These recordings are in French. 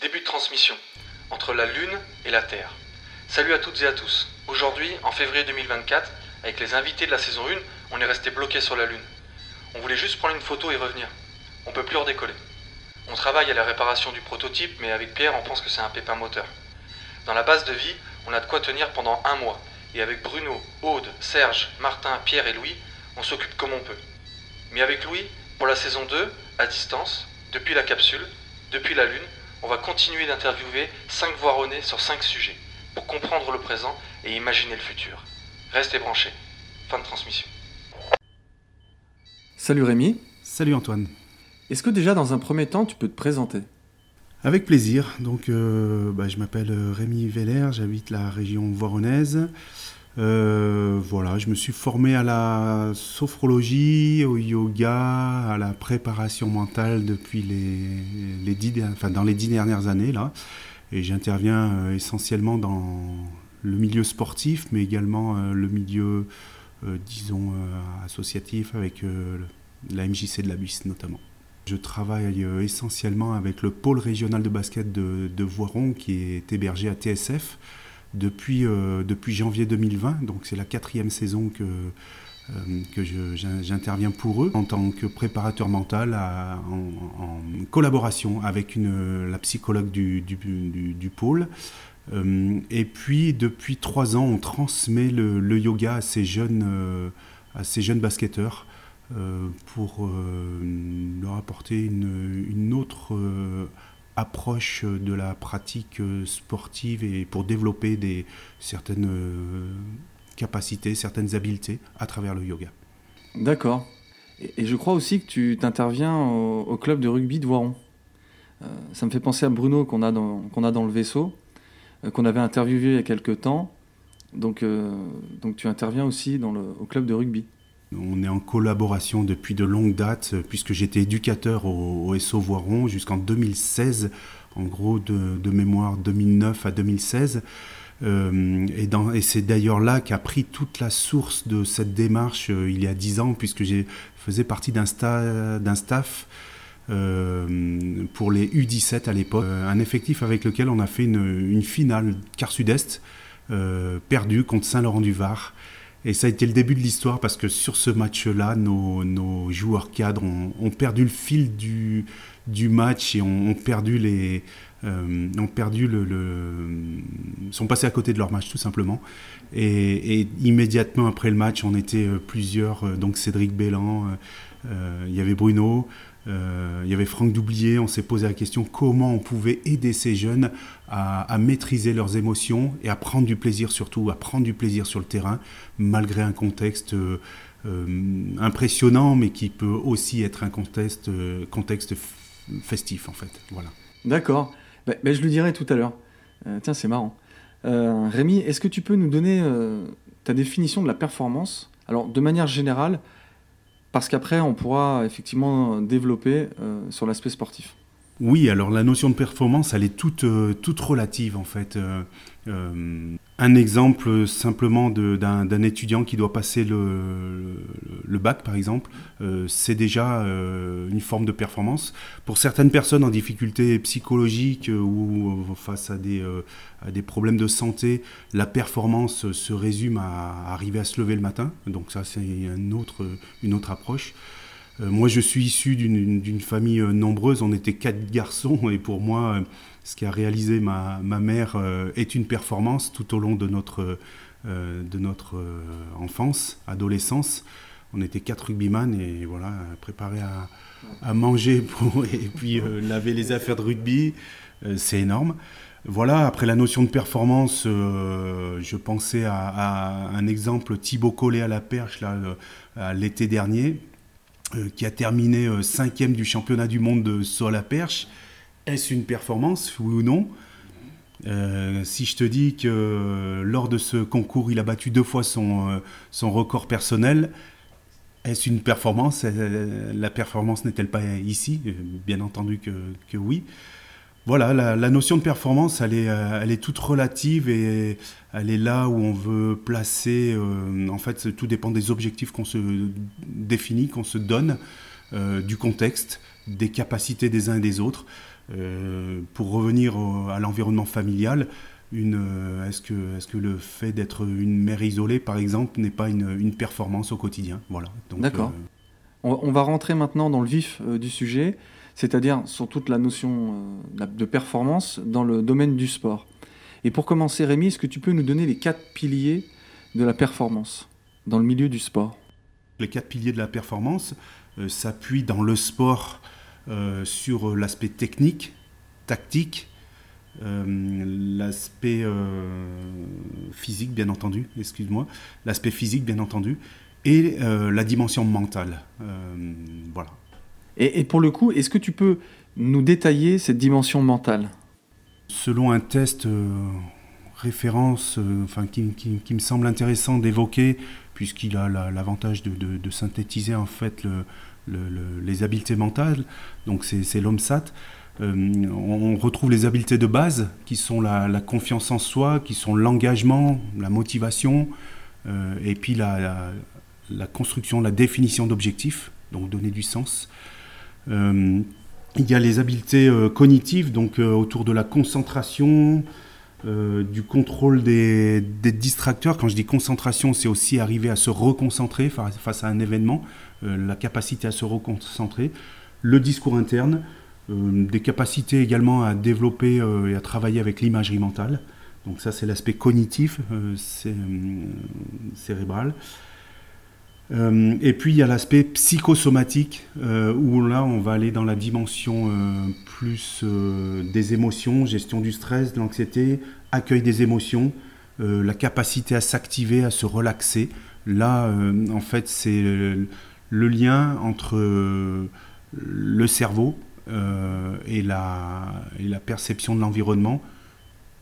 Début de transmission. Entre la Lune et la Terre. Salut à toutes et à tous. Aujourd'hui, en février 2024, avec les invités de la saison 1, on est resté bloqué sur la Lune. On voulait juste prendre une photo et revenir. On peut plus redécoller. On travaille à la réparation du prototype, mais avec Pierre, on pense que c'est un pépin moteur. Dans la base de vie, on a de quoi tenir pendant un mois. Et avec Bruno, Aude, Serge, Martin, Pierre et Louis, on s'occupe comme on peut. Mais avec Louis, pour la saison 2, à distance, depuis la capsule, depuis la Lune, on va continuer d'interviewer 5 voironnés sur 5 sujets pour comprendre le présent et imaginer le futur. Restez branchés. Fin de transmission. Salut Rémi. Salut Antoine. Est-ce que déjà dans un premier temps tu peux te présenter? Avec plaisir. Donc euh, bah, je m'appelle Rémi Veller, j'habite la région voironnaise. Euh, voilà, je me suis formé à la sophrologie, au yoga, à la préparation mentale depuis les, dix, enfin, dans les dix dernières années là. Et j'interviens euh, essentiellement dans le milieu sportif, mais également euh, le milieu, disons, associatif avec la MJC de la BUS notamment. Je travaille essentiellement avec le pôle régional de basket de Voiron qui est hébergé à TSF depuis, euh, depuis janvier 2020. Donc c'est la quatrième saison que, euh, que j'interviens pour eux en tant que préparateur mental en, collaboration avec la psychologue du, du, pôle. Euh, et puis depuis trois ans, on transmet le, le yoga à ces jeunes, à ces jeunes basketteurs. pour leur apporter une, une autre approche de la pratique euh, sportive et pour développer des, certaines euh, capacités, certaines habiletés à travers le yoga. D'accord. Et, je crois aussi que tu t'interviens au, club de rugby de Voiron. Euh, ça me fait penser à Bruno qu'on a, dans, qu'on a dans le vaisseau, qu'on avait interviewé il y a quelques temps. Donc, donc tu interviens aussi dans le, au club de rugby. On est en collaboration depuis de longues dates, euh, puisque j'étais éducateur au, SO Voiron jusqu'en 2016, en gros de, mémoire 2009 à 2016. Euh, et, c'est d'ailleurs là qu'a pris toute la source de cette démarche euh, il y a dix ans, puisque je faisais partie d'un, staff pour les U17 à l'époque, un effectif avec lequel on a fait une, une finale quart sud-est, perdue contre Saint-Laurent-du-Var. Et ça a été le début de l'histoire parce que sur ce match-là, nos, joueurs cadres ont, perdu le fil du, match et ont, perdu les, euh, ont perdu le, sont passés à côté de leur match tout simplement. Et, immédiatement après le match, on était euh, plusieurs, euh, donc Cédric Bellan, il y avait Bruno, euh, il y avait Franck Doublier, on s'est posé la question comment on pouvait aider ces jeunes à, maîtriser leurs émotions et à prendre du plaisir surtout, à prendre du plaisir sur le terrain, malgré un contexte euh, euh, impressionnant, mais qui peut aussi être un contexte, contexte festif en fait. Voilà. D'accord, bah, je le dirai tout à l'heure. tiens, c'est marrant. Rémi, est-ce que tu peux nous donner ta définition de la performance? Alors, de manière générale, parce qu'après, on pourra effectivement développer euh, sur l'aspect sportif. Oui, alors la notion de performance, elle est toute, euh, toute relative en fait. Euh, un exemple simplement d'un étudiant qui doit passer le, le bac, par exemple, c'est déjà une forme de performance. Pour certaines personnes en difficulté psychologique ou face à des, à des problèmes de santé, la performance se résume à arriver à se lever le matin. Donc ça, c'est une autre, une autre approche. Euh, moi, je suis issu d'une famille euh, nombreuse. On était quatre garçons et pour moi, euh, ce qui a réalisé ma, mère est une performance tout au long de notre, enfance, adolescence. On était quatre rugbyman et voilà, préparés à, manger et puis laver les affaires de rugby. c'est énorme. Voilà, après la notion de performance, je pensais à, un exemple Thibaut Collet à la perche l'été dernier. Euh, qui a terminé euh, cinquième du championnat du monde de saut à perche. Est-ce une performance, oui ou non? Euh, si je te dis que lors de ce concours, il a battu deux fois son, son record personnel, est-ce une performance? La performance n'est-elle pas ici? Bien entendu que, que oui. Voilà, la, notion de performance, elle est, elle est toute relative et elle est là où on veut placer. Euh, en fait, tout dépend des objectifs qu'on se définit, qu'on se donne, euh, du contexte, des capacités des uns et des autres. pour revenir à l'environnement familial, est-ce que, est que le fait d'être une mère isolée, par exemple, n'est pas une, performance au quotidien? Voilà. D'accord. On, va rentrer maintenant dans le vif du sujet, c'est-à-dire sur toute la notion de performance dans le domaine du sport. Et pour commencer, Rémi, est-ce que tu peux nous donner les quatre piliers de la performance dans le milieu du sport? Les quatre piliers de la performance euh, s'appuient dans le sport euh, sur l'aspect technique, tactique, euh, l'aspect physique, bien entendu, excuse-moi, l'aspect physique, bien entendu, et la dimension mentale. voilà. Et pour le coup, est-ce que tu peux nous détailler cette dimension mentale? Selon un test euh, référence euh, enfin, qui, me semble intéressant d'évoquer, puisqu'il a l'avantage de, synthétiser en fait les habiletés mentales, donc c'est l'OMSAT, euh, on retrouve les habiletés de base qui sont la, confiance en soi, qui sont l'engagement, la motivation, et puis la, construction, la définition d'objectifs, donc donner du sens. Il y a les habiletés euh, cognitives, donc euh, autour de la concentration, euh, du contrôle des, distracteurs. Quand je dis concentration, c'est aussi arriver à se reconcentrer face, à un événement, la capacité à se reconcentrer, le discours interne, des capacités également à développer et à travailler avec l'imagerie mentale. Donc ça, c'est l'aspect cognitif, cérébral. Euh, et puis il y a l'aspect psychosomatique, euh, où là on va aller dans la dimension euh, plus des émotions, gestion du stress, de l'anxiété, accueil des émotions, la capacité à s'activer, à se relaxer. Là, en fait, c'est le, lien entre le cerveau et la, perception de l'environnement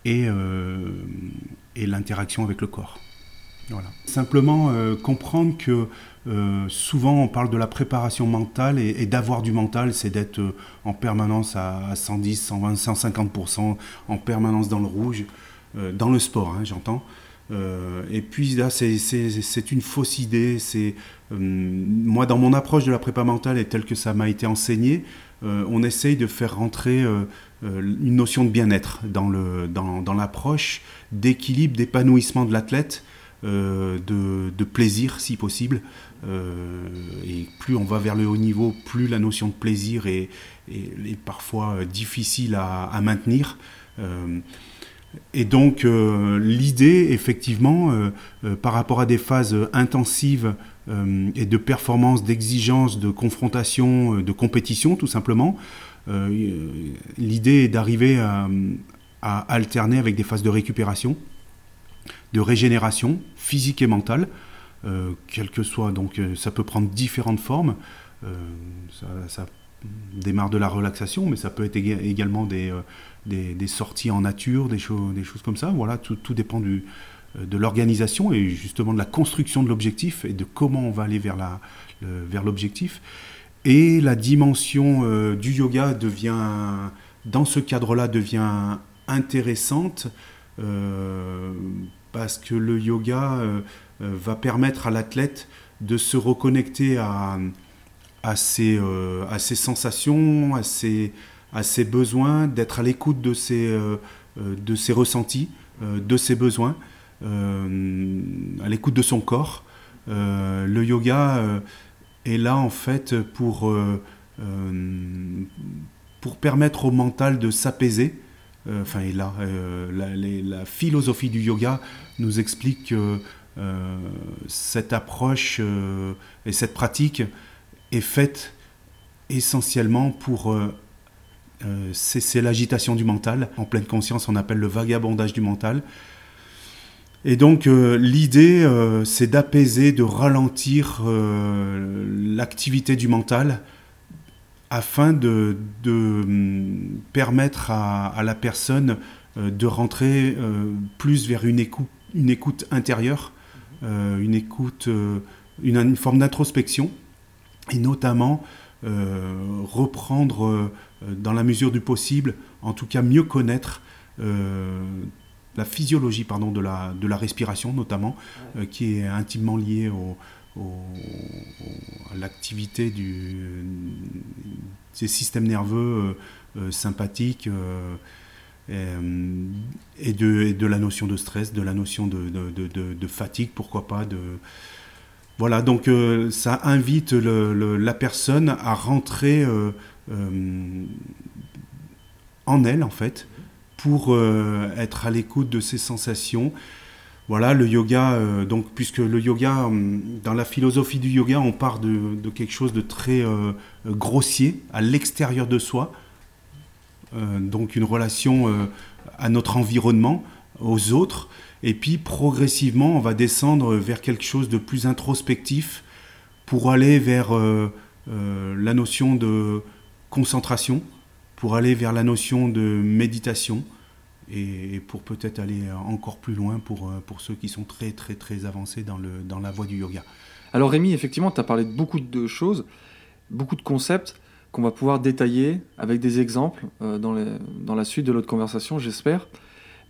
et l'interaction avec le corps. Simplement euh, comprendre que euh, souvent on parle de la préparation mentale et, d'avoir du mental, c'est d'être euh, en permanence à, 110, 120, 150%, en permanence dans le rouge, dans le sport, hein, j'entends. et puis là, c'est une fausse idée. C'est moi, dans mon approche de la prépa mentale et telle que ça m'a été enseigné, on essaye de faire rentrer une notion de bien-être dans l'approche, dans, d'équilibre, d'épanouissement de l'athlète. Euh, de, plaisir si possible. Euh, et plus on va vers le haut niveau, plus la notion de plaisir est, parfois difficile à, maintenir. Euh, et donc l'idée, effectivement, par rapport à des phases intensives et de performance, d'exigence, de confrontation, de compétition, tout simplement, l'idée est d'arriver à alterner avec des phases de récupération de régénération physique et mentale, euh, quelle que soit. Donc euh, ça peut prendre différentes formes. Euh, ça, démarre de la relaxation, mais ça peut être également des, des, sorties en nature, des, choses des choses comme ça. Voilà, tout, tout dépend du, de l'organisation et justement de la construction de l'objectif et de comment on va aller vers l'objectif. Et la dimension du yoga devient, dans ce cadre-là, devient intéressante parce que le yoga euh, euh, va permettre à l'athlète de se reconnecter à, euh, ses, sensations, à ses, besoins, d'être à l'écoute de ses, ressentis, de ses besoins, à l'écoute de son corps. le yoga est là en fait pour permettre au mental de s'apaiser, enfin et là, la, la, philosophie du yoga nous explique que euh, cette approche euh, et cette pratique est faite essentiellement pour euh, cesser l'agitation du mental. En pleine conscience, on appelle le vagabondage du mental. Et donc l'idée, c'est d'apaiser, de ralentir l'activité du mental afin de, hum, permettre à, la personne de rentrer plus vers une écoute une écoute intérieure, euh, une écoute, euh, une, forme d'introspection, et notamment euh, reprendre, dans la mesure du possible, en tout cas mieux connaître la physiologie pardon, de, la, de la respiration notamment, qui est intimement liée au, à l'activité du, des systèmes nerveux sympathique. Et, de, la notion de stress, de la notion de, fatigue, pourquoi pas. De... Voilà, donc ça invite la personne à rentrer en elle, en fait, pour être à l'écoute de ses sensations voilà, le yoga, euh, donc, puisque le yoga, hum, dans la philosophie du yoga, on part de, quelque chose de très euh, grossier, à l'extérieur de soi. Euh, donc, une relation à notre environnement, aux autres. Et puis, progressivement, on va descendre vers quelque chose de plus introspectif pour aller vers la notion de concentration, pour aller vers la notion de méditation et pour peut-être aller encore plus loin pour, euh, pour ceux qui sont très très très avancés dans, le, dans la voie du yoga. Alors Rémi, effectivement, tu as parlé de beaucoup de choses, beaucoup de concepts qu'on va pouvoir détailler avec des exemples euh, dans, les, dans la suite de notre conversation, j'espère.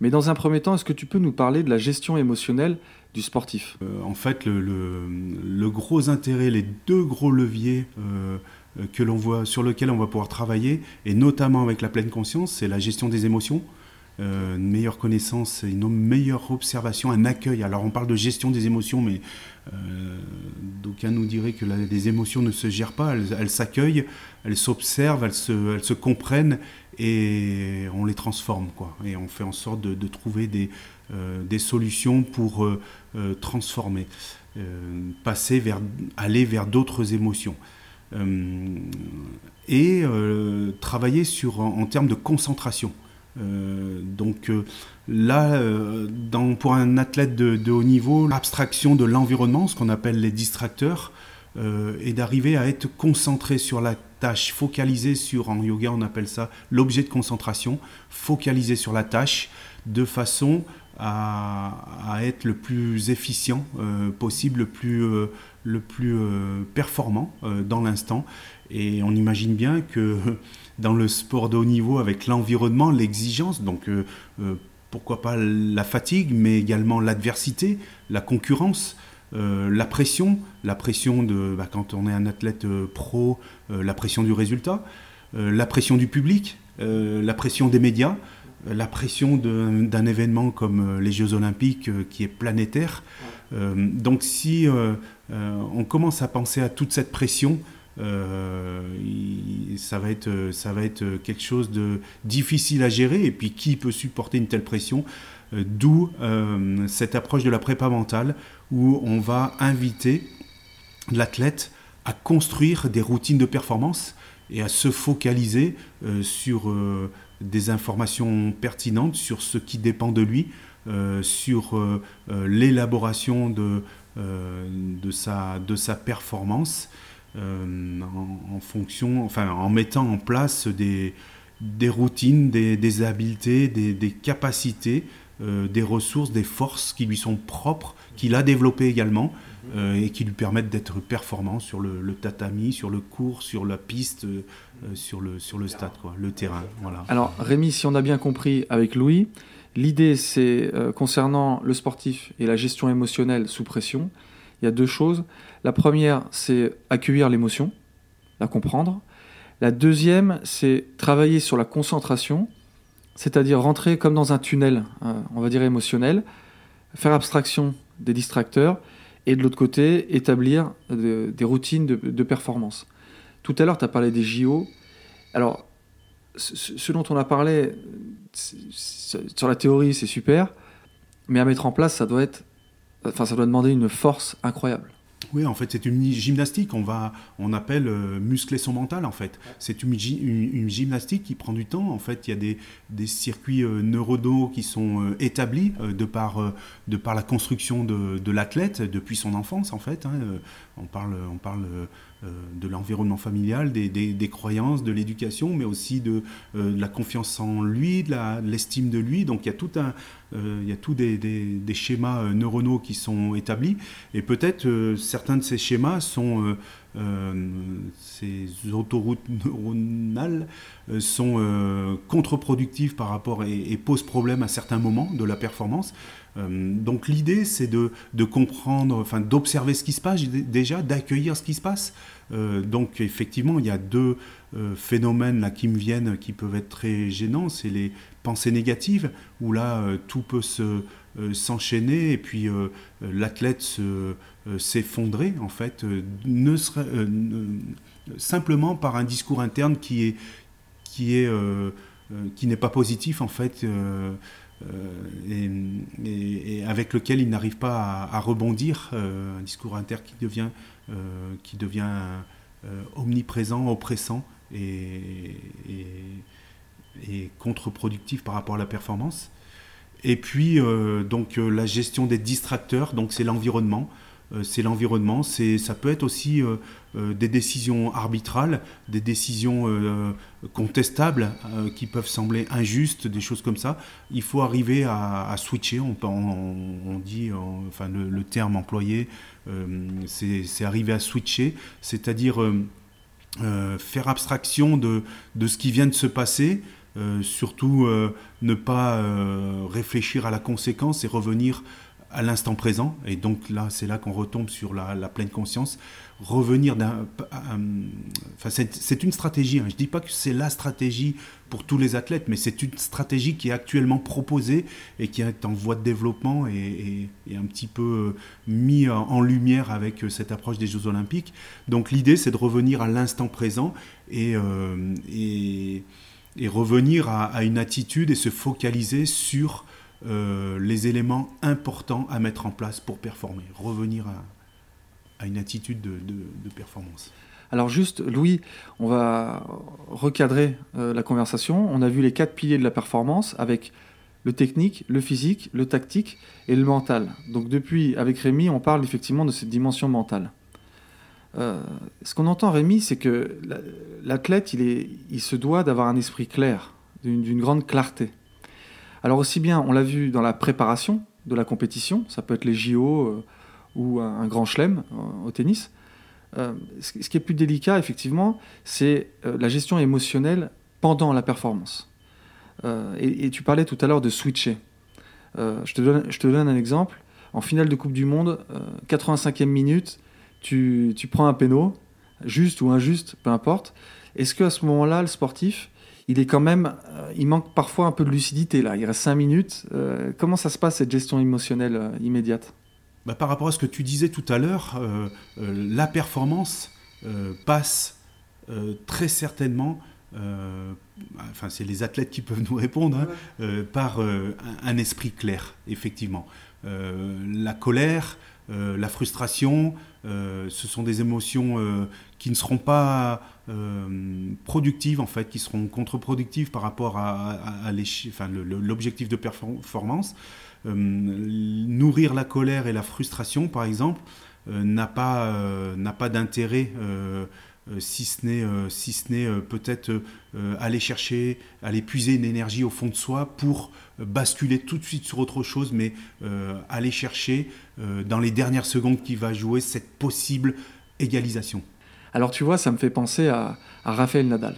Mais dans un premier temps, est-ce que tu peux nous parler de la gestion émotionnelle du sportif? Euh, En fait, le, le, gros intérêt, les deux gros leviers que l'on voit, sur lesquels on va pouvoir travailler, et notamment avec la pleine conscience, c'est la gestion des émotions une meilleure connaissance, une meilleure observation, un accueil. Alors on parle de gestion des émotions, mais euh, d'aucuns nous diraient que les émotions ne se gèrent pas, elles s'accueillent, elles s'observent, elles se, comprennent et on les transforme. Quoi. Et on fait en sorte de, trouver des, euh, des, solutions pour euh, transformer, passer vers, aller vers d'autres émotions. et travailler en termes de concentration. Euh, donc euh, là, euh, pour un athlète de, haut niveau, l'abstraction de l'environnement, ce qu'on appelle les distracteurs, est d'arriver à être concentré sur la tâche, focalisé sur, en yoga on appelle ça l'objet de concentration, focalisé sur la tâche de façon à, être le plus efficient possible, le plus, le plus performant dans l'instant. Et on imagine bien que dans le sport de haut niveau avec l'environnement, l'exigence, donc euh, euh, pourquoi pas la fatigue, mais également l'adversité, la concurrence, euh, la pression, la pression de bah, quand on est un athlète pro, la pression du résultat, la pression du public, la pression des médias, la pression d'un événement comme les Jeux Olympiques qui est planétaire. donc si on commence à penser à toute cette pression, euh, ça, va être, ça va être quelque chose de difficile à gérer. Et puis, qui peut supporter une telle pression? Euh, D'où euh, cette approche de la prépa mentale où on va inviter l'athlète à construire des routines de performance et à se focaliser sur des informations pertinentes, sur ce qui dépend de lui, sur l'élaboration de, sa performance. Euh, en, fonction, enfin, en mettant en place des, des routines, des, habiletés, des, capacités, euh, des ressources, des forces qui lui sont propres, qu'il a développées également euh, et qui lui permettent d'être performant sur le, tatami, sur le cours, sur la piste, sur, le, sur le stade, le terrain. Voilà. Alors Rémi, si on a bien compris avec Louis, l'idée c'est concernant le sportif et la gestion émotionnelle sous pression, il y a deux choses. La première, c'est accueillir l'émotion, la comprendre. La deuxième, c'est travailler sur la concentration, c'est-à-dire rentrer comme dans un tunnel, euh, on va dire émotionnel, faire abstraction des distracteurs et de l'autre côté, établir des routines de, performance. Tout à l'heure, tu as parlé des JO. Alors, ce dont on a parlé sur la théorie, c'est super, mais à mettre en place, ça doit être Enfin, ça doit demander une force incroyable. Oui, en fait, c'est une gymnastique. On va, on appelle euh, muscler son mental. En fait, c'est une, gymnastique qui prend du temps. En fait, il y a des, des circuits euh, neuronaux qui sont euh, établis de par, de par la construction de, de l'athlète depuis son enfance. En fait, hein. on parle, on parle euh, de l'environnement familial, des, croyances, de l'éducation, mais aussi de, euh, la confiance en lui, de l'estime de, lui. Donc il y a tout un, euh, il y a tout des, schémas neuronaux qui sont établis, et peut-être certains de ces schémas sont ces autoroutes neuronales sont contre-productives par rapport et, posent problème à certains moments de la performance. donc l'idée, c'est de, comprendre, enfin d'observer ce qui se passe déjà, d'accueillir ce qui se passe. Donc effectivement, il y a deux phénomènes là qui me viennent qui peuvent être très gênants. C'est les pensées négatives, où là, tout peut se euh, s'enchaîner et puis euh, l'athlète euh, s'effondrer en fait, simplement par un discours interne qui est qui est qui n'est pas positif en fait. et, avec lequel il n'arrive pas à, rebondir, un discours interne qui devient, qui devient omniprésent, oppressant et, contre-productif par rapport à la performance. Et puis, euh, donc, euh, la gestion des distracteurs, donc c'est l'environnement. Euh, c'est l'environnement, c'est, ça peut être aussi des décisions arbitrales, des décisions contestables qui peuvent sembler injustes, des choses comme ça. Il faut arriver à, switcher, on, dit, enfin le, terme employé, c'est, arriver à switcher, c'est-à-dire faire abstraction de, de, ce qui vient de se passer, euh, surtout euh, ne pas euh, réfléchir à la conséquence et revenir à l'instant présent. Et donc là, c'est là qu'on retombe sur la, pleine conscience. Revenir d'un... Enfin, c'est une stratégie. Hein. Je ne dis pas que c'est la stratégie pour tous les athlètes, mais c'est une stratégie qui est actuellement proposée et qui est en voie de développement et, un petit peu mis en lumière avec cette approche des Jeux Olympiques. Donc l'idée, c'est de revenir à l'instant présent et et revenir à, une attitude et se focaliser sur euh, les éléments importants à mettre en place pour performer. Revenir à, une attitude de, performance. Alors juste, Louis, on va recadrer euh, la conversation. On a vu les quatre piliers de la performance avec le technique, le physique, le tactique et le mental. Donc depuis, avec Rémi, on parle effectivement de cette dimension mentale. Euh, ce qu'on entend, Rémi, c'est que l'athlète, il, il se doit d'avoir un esprit clair, d'une grande clarté. Alors aussi bien, on l'a vu dans la préparation de la compétition, ça peut être les JO euh, ou un, grand chelem euh, au tennis. ce, qui est plus délicat, effectivement, c'est la gestion émotionnelle pendant la performance. Et, tu parlais tout à l'heure de switcher. je, te donne, je te donne un exemple. En finale de Coupe du Monde, 85e minute, tu, prends un péno, juste ou injuste, peu importe. Est-ce qu'à ce, moment-là, le sportif, il est quand même, euh, il manque parfois un peu de lucidité là. Il reste 5 minutes. Euh, comment ça se passe cette gestion émotionnelle euh, immédiate? Bah, Par rapport à ce que tu disais tout à l'heure, la performance passe très certainement. enfin, c'est les athlètes qui peuvent nous répondre hein, par un, esprit clair, effectivement. la colère, la frustration, euh, ce sont des émotions euh, qui ne seront pas euh, productives en fait, qui seront contre-productives par rapport à, l'objectif de performance. nourrir la colère et la frustration, par exemple, n'a pas, pas d'intérêt si ce n'est si ce peut-être aller chercher, aller puiser une énergie au fond de soi pour basculer tout de suite sur autre chose, mais aller chercher euh, dans les dernières secondes qui va jouer cette possible égalisation. Alors tu vois, ça me fait penser à, à Raphaël Nadal.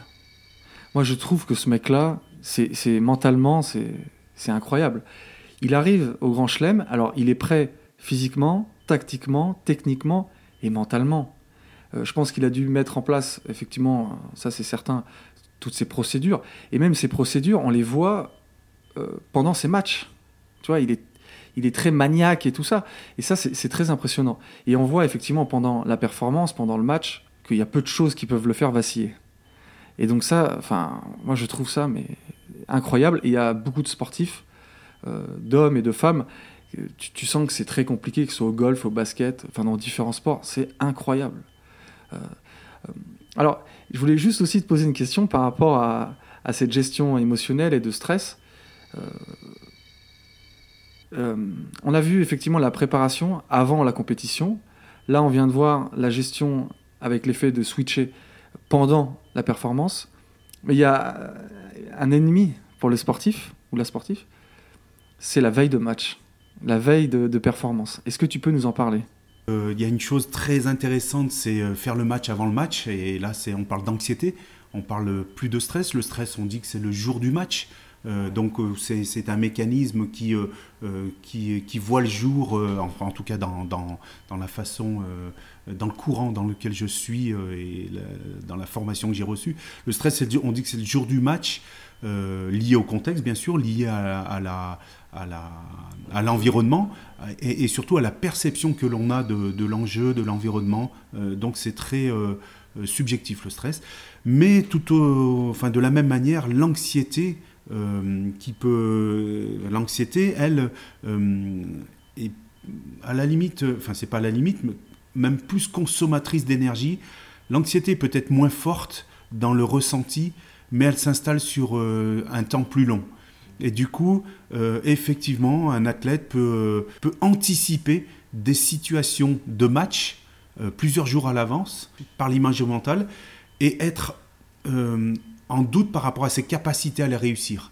Moi je trouve que ce mec-là, c'est mentalement, c'est incroyable. Il arrive au Grand Chelem, alors il est prêt physiquement, tactiquement, techniquement et mentalement. Euh, je pense qu'il a dû mettre en place, effectivement, ça c'est certain, toutes ces procédures. Et même ces procédures, on les voit euh, pendant ces matchs. Tu vois, il est il est très maniaque et tout ça. Et ça, c'est très impressionnant. Et on voit effectivement pendant la performance, pendant le match, qu'il y a peu de choses qui peuvent le faire vaciller. Et donc ça, enfin, moi je trouve ça mais incroyable. Il y a beaucoup de sportifs, euh, d'hommes et de femmes, tu, sens que c'est très compliqué, que ce soit au golf, au basket, enfin dans différents sports, c'est incroyable. Euh, euh, alors, je voulais juste aussi te poser une question par rapport à, à cette gestion émotionnelle et de stress. On a vu effectivement la préparation avant la compétition. Là, on vient de voir la gestion avec l'effet de switcher pendant la performance. Mais il y a euh, un ennemi pour le sportif ou la sportive, c'est la veille de match, la veille de, performance. Est-ce que tu peux nous en parler? Il y a une chose très intéressante, c'est faire le match avant le match. Et là, on parle d'anxiété, on parle plus de stress. Le stress, on dit que c'est le jour du match. Euh, donc euh, c'est un mécanisme qui, euh, qui, qui, voit le jour, en, en, tout cas dans, dans, dans la façon, dans le courant dans lequel je suis et dans la formation que j'ai reçue. Le stress, on dit que c'est le jour du match, lié au contexte bien sûr, lié à, à la à l'environnement et, surtout à la perception que l'on a de, l'enjeu, de l'environnement. donc c'est très subjectif le stress. Mais tout enfin, de la même manière, l'anxiété euh, qui peut. L'anxiété, elle, euh, est à la limite, enfin, c'est pas la limite, mais même plus consommatrice d'énergie. L'anxiété peut être moins forte dans le ressenti, mais elle s'installe sur euh, un temps plus long. Et du coup, effectivement, un athlète peut, peut, anticiper des situations de match plusieurs jours à l'avance par l'image mentale et être en doute par rapport à ses capacités à les réussir.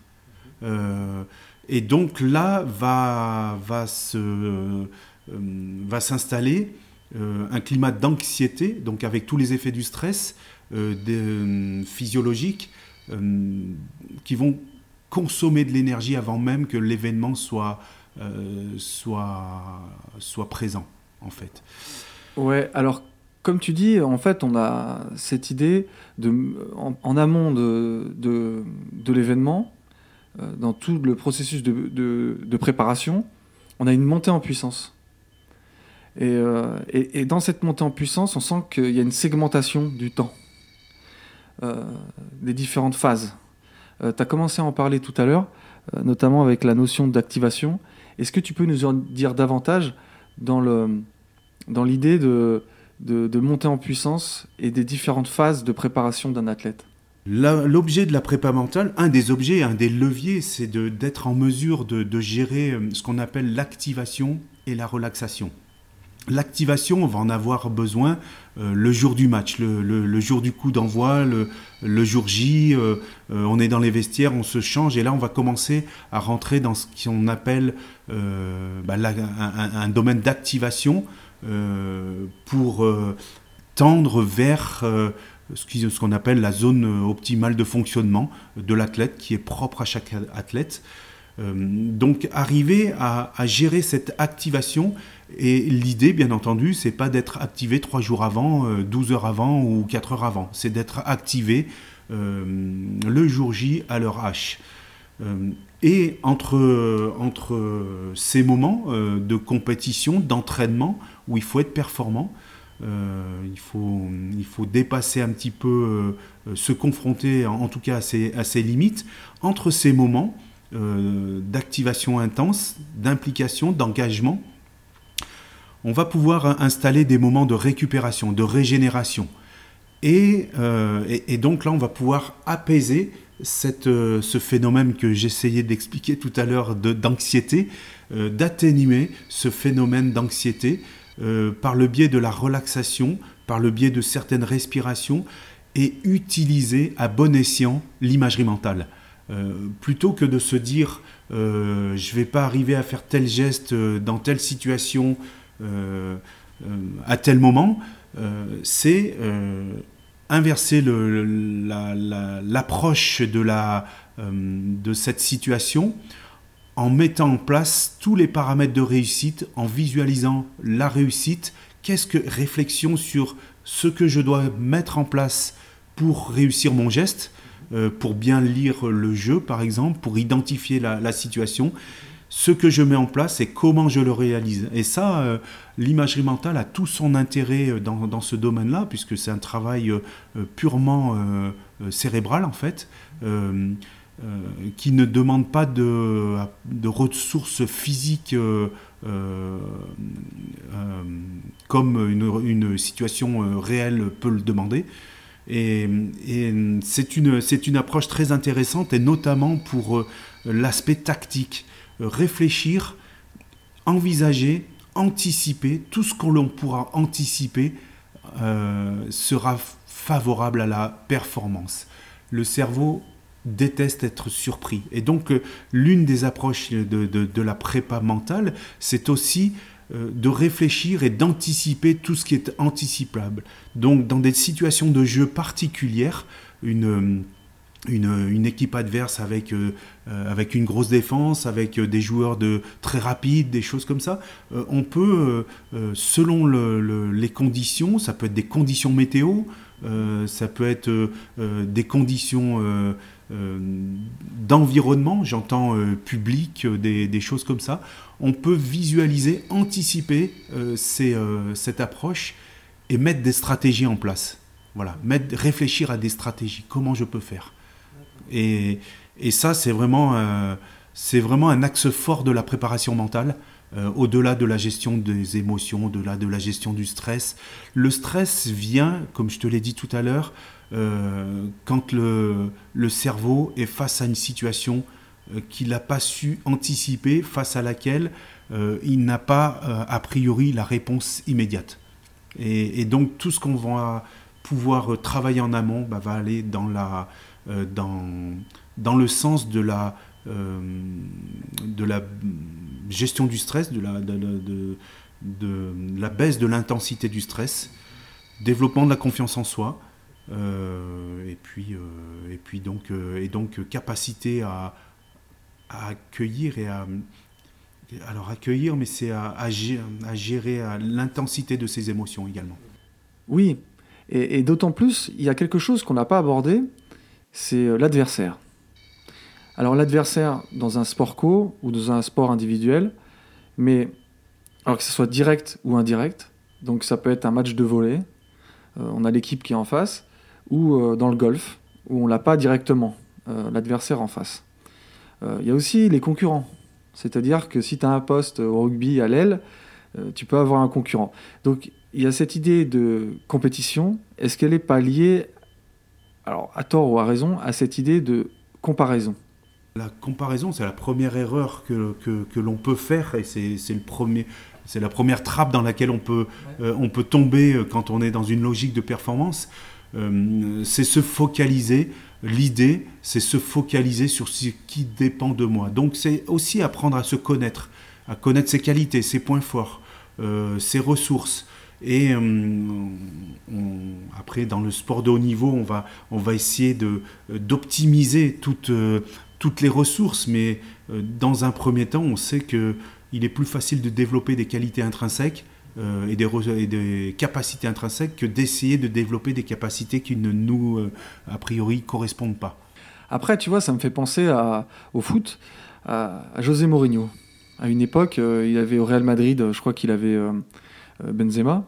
Euh, et donc là va, va, se, euh, va s'installer euh, un climat d'anxiété, donc avec tous les effets du stress physiologiques qui vont consommer de l'énergie avant même que l'événement soit, soit, soit présent, en fait. Ouais, alors comme tu dis, en fait, on a cette idée de, en, amont de, de, l'événement, euh, dans tout le processus de, préparation, on a une montée en puissance. Euh, et, et, dans cette montée en puissance, on sent qu'il y a une segmentation du temps, euh, des différentes phases. tu as commencé à en parler tout à l'heure, notamment avec la notion d'activation. Est-ce que tu peux nous en dire davantage dans l'idée dans de de, monter en puissance et des différentes phases de préparation d'un athlète L'objet de la prépa mentale, un des objets, un des leviers, c'est d'être en mesure de, gérer euh, ce qu'on appelle l'activation et la relaxation. L'activation, on va en avoir besoin euh, le jour du match, le, jour du coup d'envoi, le, jour J, euh, on est dans les vestiaires, on se change et là on va commencer à rentrer dans ce qu'on appelle bah, un, domaine d'activation pour euh, tendre vers euh, ce qu'on appelle la zone optimale de fonctionnement de l'athlète, qui est propre à chaque athlète. donc arriver à, gérer cette activation, et l'idée, bien entendu, c'est pas d'être activé trois jours avant, 12 heures avant ou 4 heures avant, c'est d'être activé le jour J à l'heure H. et entre ces moments de compétition, d'entraînement, où il faut être performant. Euh, il, faut, il faut dépasser un petit peu, euh, se confronter en, tout cas à ses, à ses, limites. Entre ces moments euh, d'activation intense, d'implication, d'engagement, on va pouvoir installer des moments de récupération, de régénération. Et, et, donc là, on va pouvoir apaiser cette, ce phénomène que j'essayais d'expliquer tout à l'heure d'anxiété, d'atténuer ce phénomène d'anxiété euh, par le biais de la relaxation, par le biais de certaines respirations, et utiliser à bon escient l'imagerie mentale. Euh, plutôt que de se dire euh, je ne vais pas arriver à faire tel geste dans telle situation à tel moment, c'est inverser l'approche de cette situation en mettant en place tous les paramètres de réussite, en visualisant la réussite, qu'est-ce que réflexion sur ce que je dois mettre en place pour réussir mon geste, euh, pour bien lire le jeu par exemple, pour identifier la, situation, ce que je mets en place et comment je le réalise. Et ça, euh, l'imagerie mentale a tout son intérêt euh, dans, ce domaine-là, puisque c'est un travail purement cérébral en fait. Euh, qui ne demande pas de, ressources physiques euh, euh, comme une, situation réelle peut le demander. Et, c'est une, une, approche très intéressante, et notamment pour l'aspect tactique. Réfléchir, envisager, anticiper, tout ce qu'on pourra anticiper sera favorable à la performance. Le cerveau déteste être surpris. Et donc, euh, l'une des approches de, la prépa mentale, c'est aussi de réfléchir et d'anticiper tout ce qui est anticipable. Donc dans des situations de jeu particulières, une une, équipe adverse avec, euh, euh, avec une grosse défense, avec euh, des joueurs de, très rapides, des choses comme ça. on peut, selon les conditions, ça peut être des conditions météo, ça peut être des conditions d'environnement, j'entends public, des, choses comme ça. On peut visualiser, anticiper cette approche et mettre des stratégies en place. Voilà, mettre, réfléchir à des stratégies. Comment je peux faire et, ça, c'est vraiment, euh, vraiment un axe fort de la préparation mentale. Euh, au-delà de la gestion des émotions, au-delà de la gestion du stress. Le stress vient, comme je te l'ai dit tout à l'heure, euh, quand le, cerveau est face à une situation qu'il n'a pas su anticiper, face à laquelle il n'a pas a priori la réponse immédiate. Et, donc tout ce qu'on va pouvoir travailler en amont bah, va aller dans euh, le sens de la, euh, gestion du stress, de la, baisse de l'intensité du stress, développement de la confiance en soi, euh, et, puis, et puis donc, et donc capacité à, accueillir et à... Alors accueillir, mais c'est à, gérer l'intensité de ses émotions également. Oui, et, d'autant plus, il y a quelque chose qu'on n'a pas abordé, c'est euh, l'adversaire. Alors l'adversaire dans un sport co ou dans un sport individuel, mais alors que ce soit direct ou indirect, donc ça peut être un match de euh, on a l'équipe qui est en face, ou euh, dans le golf, où on l'a pas directement, l'adversaire en face. Il y a aussi les concurrents, c'est-à-dire que si tu as un poste au rugby à l'aile, tu peux avoir un concurrent. Donc il y a cette idée de compétition, est-ce qu'elle n'est pas liée alors à tort ou à raison, à cette idée de comparaison? La comparaison, c'est la première erreur que, que, l'on peut faire et c'est le premier, c'est la première trappe dans laquelle on peut, euh, on peut tomber euh, quand on est dans une logique de performance. Euh, c'est se focaliser. L'idée, c'est se focaliser sur ce qui dépend de moi. Donc c'est aussi apprendre à se connaître, à connaître ses qualités, ses points forts, ses ressources. Et euh, après, dans le sport de haut niveau, on va, on va essayer d'optimiser toutes, euh, les ressources, mais euh, dans un premier temps, on sait qu'il est plus facile de développer des qualités intrinsèques et des, et, des, capacités intrinsèques que d'essayer de développer des capacités qui ne nous, a priori, correspondent pas. Après, tu vois, ça me fait penser à, au foot, à, José Mourinho. À une époque, il avait au Real Madrid, je crois qu'il avait euh, Benzema.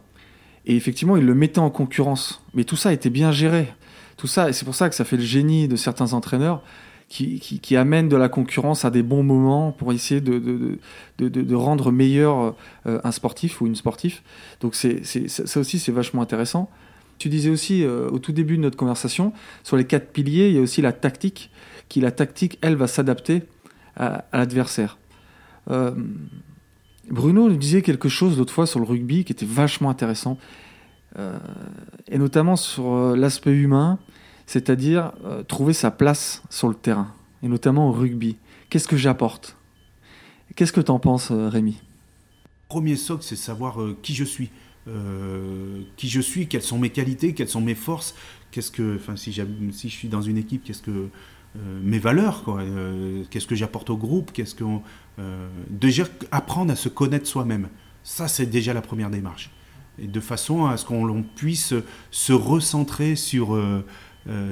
Et effectivement, il le mettait en concurrence. Mais tout ça était bien géré. Tout ça, et c'est pour ça que ça fait le génie de certains entraîneurs qui, amènent de la concurrence à des bons moments pour essayer de, rendre meilleur euh, un sportif ou une sportive. Donc ça aussi, c'est vachement intéressant. Tu disais aussi euh, au tout début de notre conversation, sur les quatre piliers, il y a aussi la tactique, qui la tactique, elle, va s'adapter à, l'adversaire. Euh, Bruno nous disait quelque chose l'autre fois sur le rugby qui était vachement intéressant, et notamment sur l'aspect humain, c'est-à-dire euh, trouver sa place sur le terrain, et notamment au rugby. Qu'est-ce que j'apporte? Qu'est-ce que tu en penses, Rémi? Premier socle, c'est savoir qui je suis. qui je suis, quelles sont mes qualités, quelles sont mes forces, qu'est-ce que, enfin, si, je suis dans une équipe, qu'est-ce que mes valeurs, qu'est-ce que j'apporte au groupe, qu'est-ce que euh, déjà apprendre à se connaître soi-même. Ça, c'est déjà la première démarche. De façon à ce qu'on puisse se recentrer sur, euh, euh,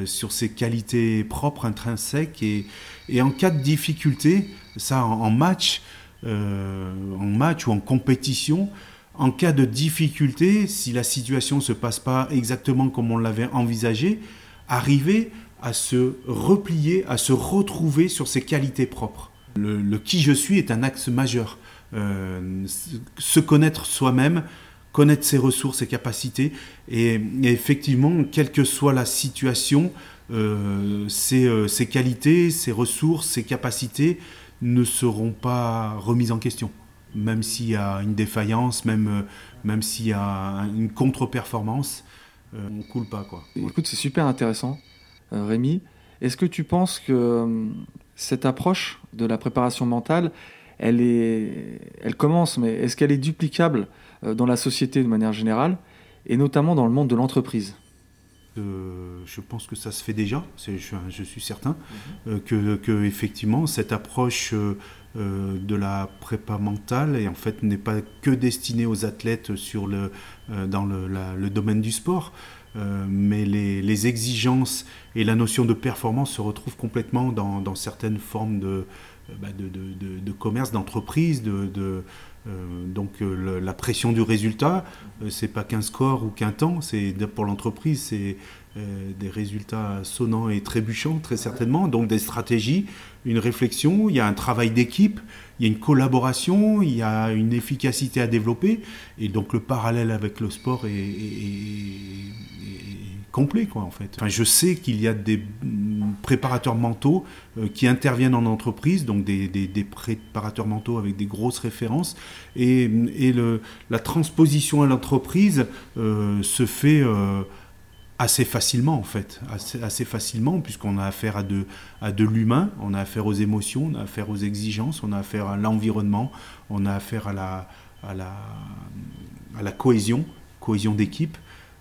sur ses qualités propres, intrinsèques. Et, et, en cas de difficulté, ça en, match, en match ou en compétition, en cas de difficulté, si la situation ne se passe pas exactement comme on l'avait envisagé, arriver à se replier, à se retrouver sur ses qualités propres. Le, qui je suis est un axe majeur. Euh, se connaître soi-même, connaître ses ressources, ses capacités, et, effectivement, quelle que soit la situation, euh, euh, ses, qualités, ses ressources, ses capacités ne seront pas remises en question. Même s'il y a une défaillance, même, même s'il y a une contre-performance, on coule pas. Quoi. Écoute, c'est super intéressant, Rémi. Est-ce que tu penses que cette approche de la préparation mentale, elle, est, elle commence, mais est-ce qu'elle est duplicable dans la société de manière générale, et notamment dans le monde de l'entreprise? Je pense que ça se fait déjà, je, je, suis certain, mhm. que, que, effectivement cette approche euh, de la prépa mentale et en fait n'est pas que destinée aux athlètes sur le, euh, dans le, domaine du sport. Euh, mais les, exigences et la notion de performance se retrouvent complètement dans, certaines formes de, bah, de, commerce, d'entreprise, de, donc la pression du résultat, c'est pas qu'un score ou qu'un temps, c'est pour l'entreprise, c'est des résultats sonnants et trébuchants très certainement, donc des stratégies, une réflexion, il y a un travail d'équipe, il y a une collaboration, il y a une efficacité à développer. Et donc le parallèle avec le sport est, complet, quoi, en fait. Enfin, je sais qu'il y a des préparateurs mentaux euh, qui interviennent en entreprise, donc des, préparateurs mentaux avec des grosses références. Et, et le, la transposition à l'entreprise euh, se fait... Euh, assez facilement en fait, assez, facilement puisqu'on a affaire à de, à de l'humain, on a affaire aux émotions, on a affaire aux exigences, on a affaire à l'environnement, on a affaire à la, à la, à la cohésion, cohésion d'équipe,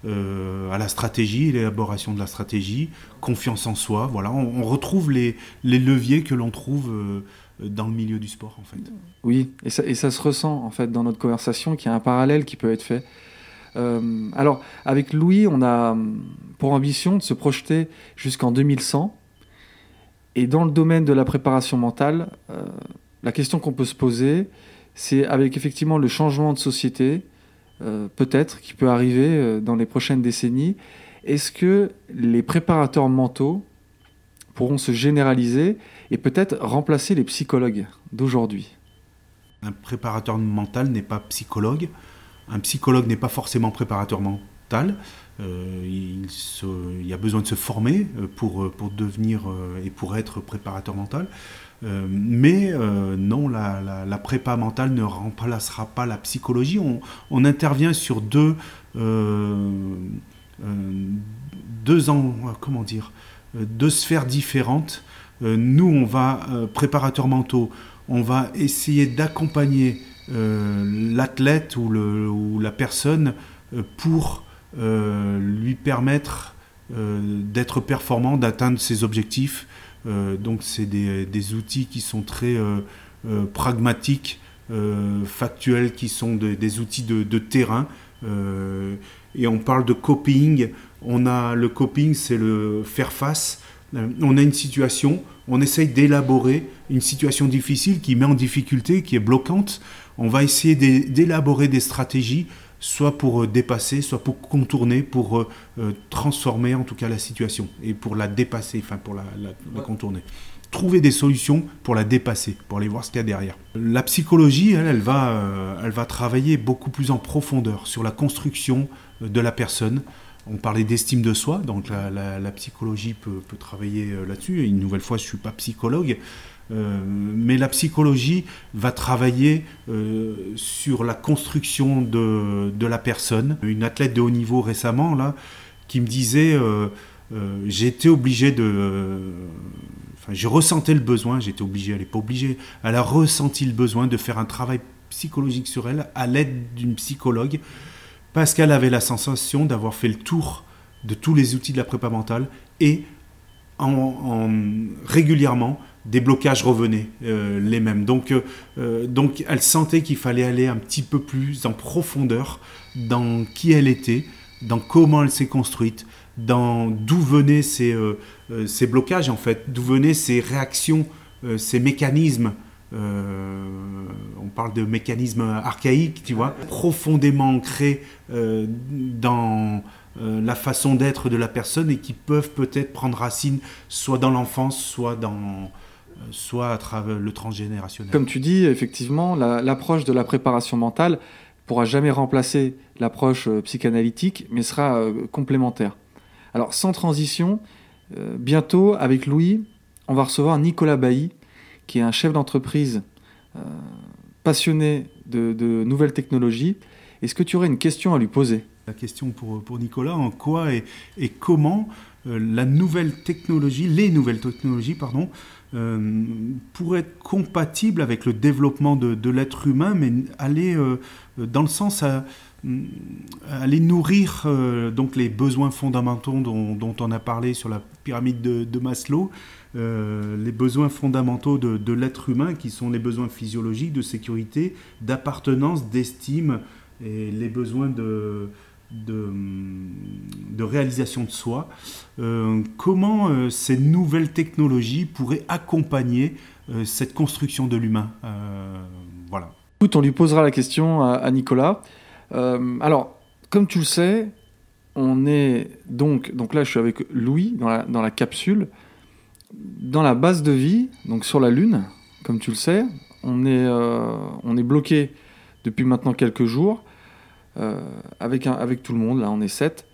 euh, à la stratégie, l'élaboration de la stratégie, confiance en soi, voilà, on, retrouve les, les, leviers que l'on trouve euh, dans le milieu du sport en fait. Oui, et ça, se ressent en fait dans notre conversation qu'il y a un parallèle qui peut être fait euh, alors, avec Louis, on a pour ambition de se projeter jusqu'en 2100. Et dans le domaine de la préparation mentale, la question qu'on peut se poser, c'est avec effectivement le changement de société, peut-être, qui peut arriver dans les prochaines décennies, est-ce que les préparateurs mentaux pourront se généraliser et peut-être remplacer les psychologues d'aujourd'hui? Un préparateur mental n'est pas psychologue. Un psychologue n'est pas forcément préparateur mental. Euh, il, y a besoin de se former euh, pour, euh, pour devenir et pour être préparateur mental. Mais non, la, prépa mentale ne remplacera pas la psychologie. On, intervient sur deux, deux ans, comment dire, deux sphères différentes. nous, on va préparateur mentaux, on va essayer d'accompagner euh, l'athlète ou, la personne euh, pour euh, lui permettre d'être performant, d'atteindre ses objectifs. Donc c'est des, outils qui sont très pragmatiques, factuels, qui sont des outils de, terrain. et on parle de coping. On a le coping, c'est le faire face. on a une situation, on essaye d'élaborer une situation difficile qui met en difficulté, qui est bloquante on va essayer d'élaborer des stratégies, soit pour euh, dépasser, soit pour contourner, pour euh, euh, transformer en tout cas la situation, et pour la dépasser, enfin pour la, contourner. Trouver des solutions pour la dépasser, pour aller voir ce qu'il y a derrière. La psychologie, elle, elle va, elle va travailler beaucoup plus en profondeur sur la construction de la personne, on parlait d'estime de soi, donc la, psychologie peut, peut travailler là-dessus. Une nouvelle fois, je ne suis pas psychologue, euh, mais la psychologie va travailler euh, sur la construction de, de, la personne. Une athlète de haut niveau récemment, là, qui me disait euh, j'étais obligé de. Enfin, je ressentais le besoin, j'étais obligé, elle n'est pas obligée, elle a ressenti le besoin de faire un travail psychologique sur elle à l'aide d'une psychologue parce qu'elle avait la sensation d'avoir fait le tour de tous les outils de la prépa mentale et en régulièrement des blocages revenaient euh, les mêmes. Donc, euh, euh, donc elle sentait qu'il fallait aller un petit peu plus en profondeur dans qui elle était, dans comment elle s'est construite, dans d'où venaient ces, ces, blocages en fait, d'où venaient ces réactions, ces mécanismes. on parle de mécanismes archaïques, tu vois, profondément ancrés dans la façon d'être de la personne et qui peuvent peut-être prendre racine soit dans l'enfance, soit dans, soit à travers le transgénérationnel. Comme tu dis, effectivement, l'approche de la préparation mentale pourra jamais remplacer l'approche euh, psychanalytique, mais sera euh, complémentaire. Alors, sans transition, euh, bientôt, avec Louis, on va recevoir Nicolas Bailly, qui est un chef d'entreprise passionné de, nouvelles technologies. Est-ce que tu aurais une question à lui poser? La question pour, Nicolas, en quoi et, comment la nouvelle technologie, les nouvelles technologies, pardon, pourrait être compatible avec le développement de, l'être humain, mais aller dans le sens à aller nourrir donc les besoins fondamentaux dont, on a parlé sur la pyramide de, Maslow, les besoins fondamentaux de l'être humain qui sont les besoins physiologiques de sécurité, d'appartenance, d'estime et les besoins de, de, réalisation de soi. Euh, comment euh, ces nouvelles technologies pourraient accompagner euh, cette construction de l'humain Voilà. Écoute, on lui posera la question à, Nicolas. alors, comme tu le sais, on est donc, donc là je suis avec Louis dans la, dans la capsule, dans la base de vie, donc sur la Lune, comme tu le sais, on est, on est bloqué depuis maintenant quelques jours. Euh, avec, avec tout le monde, là on est sept,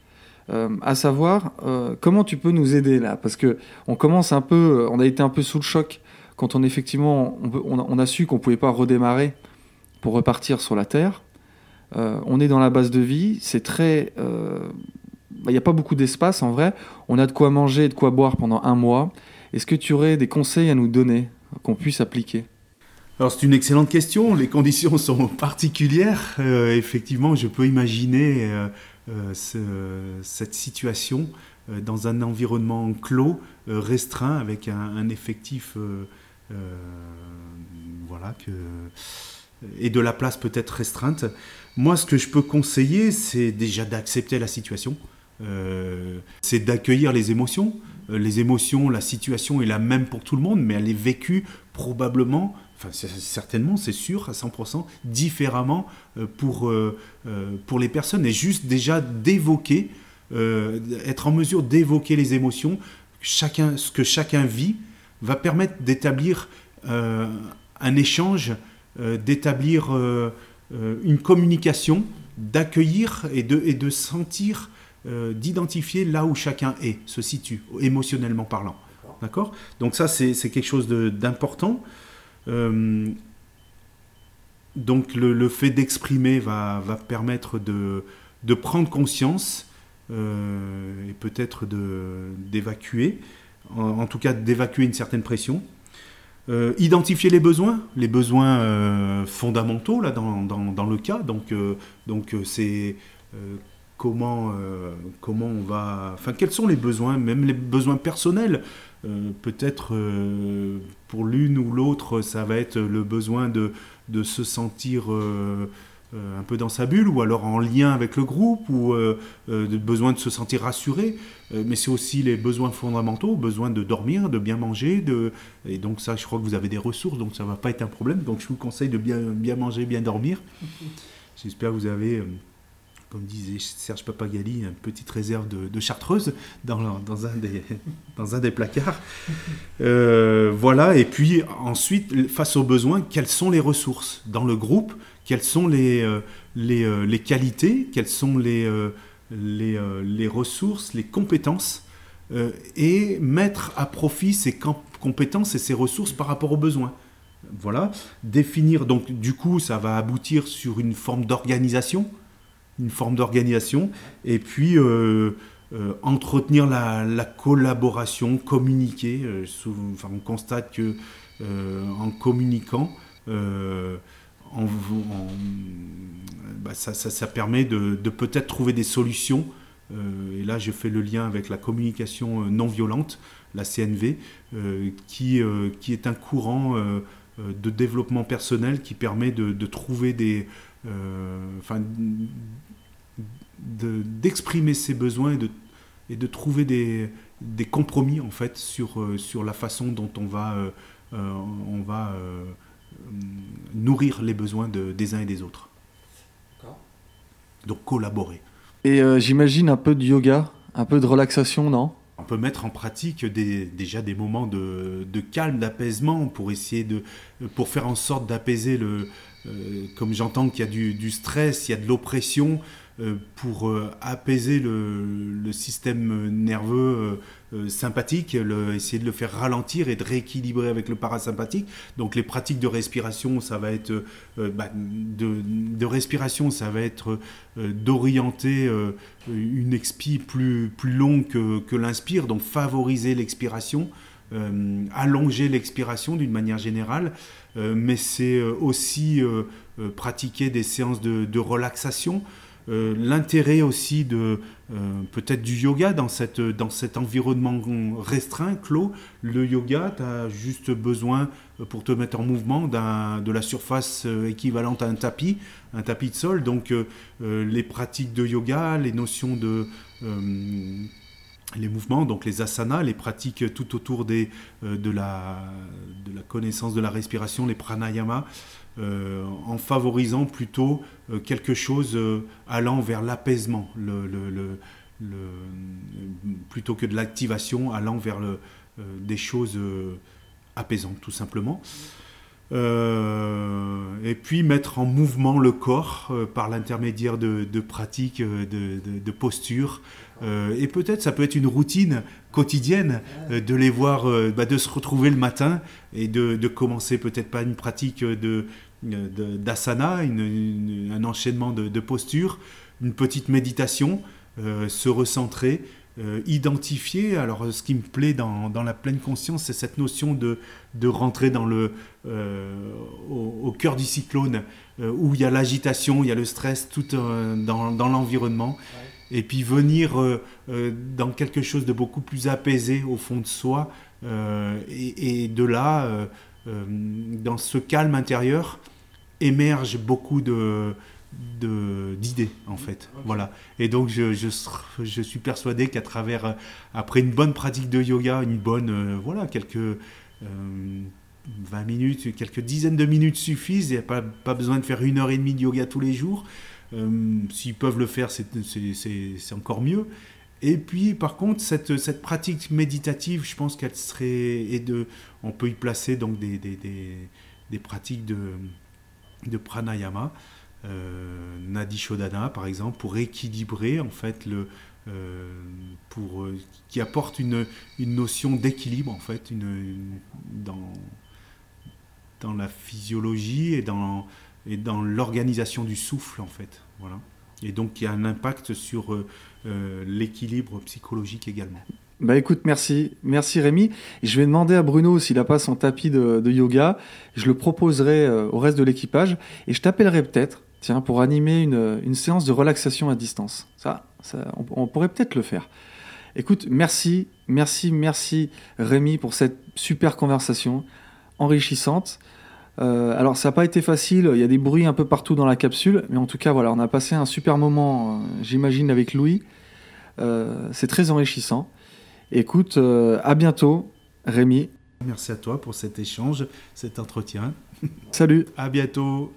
euh, à savoir euh, comment tu peux nous aider là, parce que on commence un peu, on a été un peu sous le choc quand on effectivement, on, a, su qu'on pouvait pas redémarrer pour repartir sur la Terre. on est dans la base de vie, c'est très, bah, il n'y a pas beaucoup d'espace en vrai. On a de quoi manger et de quoi boire pendant un mois. Est-ce que tu aurais des conseils à nous donner qu'on puisse appliquer? Alors c'est une excellente question. Les conditions sont particulières. Euh, effectivement, je peux imaginer euh, euh, cette situation dans un environnement clos, restreint, avec un, effectif, voilà, que, et de la place peut-être restreinte. Moi, ce que je peux conseiller, c'est déjà d'accepter la situation. c'est d'accueillir les émotions. les émotions, la situation est la même pour tout le monde, mais elle est vécue probablement certainement, c'est sûr, à 100%, différemment euh, pour, euh, euh, pour les personnes. Et juste déjà d'évoquer, être en mesure d'évoquer les émotions, chacun, ce que chacun vit, va permettre d'établir un échange, d'établir une communication, d'accueillir et de, et de sentir, d'identifier là où chacun est, se situe, émotionnellement parlant. D'accord Donc ça, c'est quelque chose d'important. Euh, donc le, fait d'exprimer va, permettre de, de, prendre conscience euh, et peut-être d'évacuer, en, tout cas d'évacuer une certaine pression. Euh, identifier les besoins, les besoins fondamentaux là dans, dans, dans, le cas. Donc donc c'est comment comment on va, enfin quels sont les besoins, même les besoins personnels. Euh, peut-être euh, pour l'une ou l'autre, ça va être le besoin de, de se sentir euh, un peu dans sa bulle, ou alors en lien avec le groupe, ou le besoin de se sentir rassuré. mais c'est aussi les besoins fondamentaux, besoin de dormir, de bien manger. De... Et donc ça, je crois que vous avez des ressources, donc ça ne va pas être un problème. Donc je vous conseille de bien, bien manger, bien dormir. J'espère que vous avez comme disait Serge Papagali, une petite réserve de, chartreuse dans, dans, un des, dans un des placards. Euh, voilà, et puis ensuite, face aux besoins, quelles sont les ressources dans le groupe? Quelles sont les, euh, les, euh, les, qualités? Quelles sont les, les, les, ressources, les compétences? Et mettre à profit ces compétences et ces ressources par rapport aux besoins. Voilà, définir, donc du coup, ça va aboutir sur une forme d'organisation une forme d'organisation, et puis euh, euh, entretenir la, collaboration, communiquer. Euh, on constate que en communiquant, bah, ça, ça, permet de, peut-être trouver des solutions. et là, je fais le lien avec la communication non violente, la CNV, qui, qui est un courant de développement personnel qui permet de, de trouver des, d'exprimer ses besoins et de, et de trouver des, des, compromis en fait sur, euh, sur la façon dont on va, euh, euh, on va nourrir les besoins de, des uns et des autres. Donc collaborer. Et j'imagine un peu de yoga, un peu de relaxation, non? On peut mettre en pratique des, déjà des moments de, de calme, d'apaisement pour essayer de, pour faire en sorte d'apaiser le, comme j'entends qu'il y a du, du, stress, il y a de l'oppression, euh, pour euh, apaiser le, système nerveux euh, sympathique, essayer de le faire ralentir et de rééquilibrer avec le parasympathique. Donc les pratiques de respiration, ça va être bah, de, respiration, ça va être d'orienter une expi plus, plus longue que l'inspire, donc favoriser l'expiration. allonger l'expiration d'une manière générale, mais c'est aussi pratiquer des séances de relaxation. Euh, l'intérêt aussi de euh, peut-être du yoga dans, cette, dans cet environnement restreint, clos. Le yoga, tu as juste besoin euh, pour te mettre en mouvement de la surface équivalente à un tapis, un tapis de sol. Donc les pratiques de yoga, les notions de les mouvements, donc les asanas, les pratiques tout autour des, de, la, de la connaissance de la respiration, les pranayamas, euh, en favorisant plutôt euh, quelque chose euh, allant vers l'apaisement, plutôt que de l'activation, allant vers des choses apaisantes tout simplement. Et puis mettre en mouvement le corps par l'intermédiaire de, pratiques, de, postures. et peut-être ça peut être une routine quotidienne de les voir, bah, de se retrouver le matin et de, commencer peut-être pas une pratique de d'asana, un enchaînement de, postures, une petite méditation, euh, se recentrer, euh, identifier. Alors, ce qui me plaît dans, la pleine conscience, c'est cette notion de, de rentrer dans le, euh, au, cœur du cyclone, où il y a l'agitation, il y a le stress, tout dans, dans l'environnement. Et puis venir dans quelque chose de beaucoup plus apaisé au fond de soi. Et, et, de là, dans ce calme intérieur, émerge beaucoup de d'idées en fait. Voilà. Et donc je, je, je suis persuadé qu'à travers après une bonne pratique de yoga une bonne euh, voilà quelques 20 euh, minutes quelques dizaines de minutes suffisent il n'y a pas, pas besoin de faire une heure et demie de yoga tous les jours euh, s'ils peuvent le faire c'est encore mieux. Et puis par contre cette, cette pratique méditative je pense qu'elle serait et de on peut y placer donc des, des, des, des pratiques de de pranayama, euh, nadi shodhana par exemple, pour équilibrer en fait le, euh, pour, euh, qui apporte une, une notion d'équilibre en fait une, dans, dans la physiologie et dans, et dans l'organisation du souffle en fait. Voilà. Et donc y a un impact sur euh, l'équilibre psychologique également. Bah écoute, merci. Merci Rémi. Je vais demander à Bruno s'il n'a pas son tapis de, yoga. Je le proposerai euh, au reste de l'équipage. Et je t'appellerai peut-être, tiens, pour animer une, séance de relaxation à distance. Ça, ça on, pourrait peut-être le faire. Écoute, merci, merci, merci Rémi pour cette super conversation enrichissante. Euh, alors ça n'a pas été facile, il y a des bruits un peu partout dans la capsule, mais en tout cas voilà, on a passé un super moment, euh, j'imagine, avec Louis. c'est très enrichissant. Écoute, euh, à bientôt, Rémi. Merci à toi pour cet échange, cet entretien. Salut. À bientôt.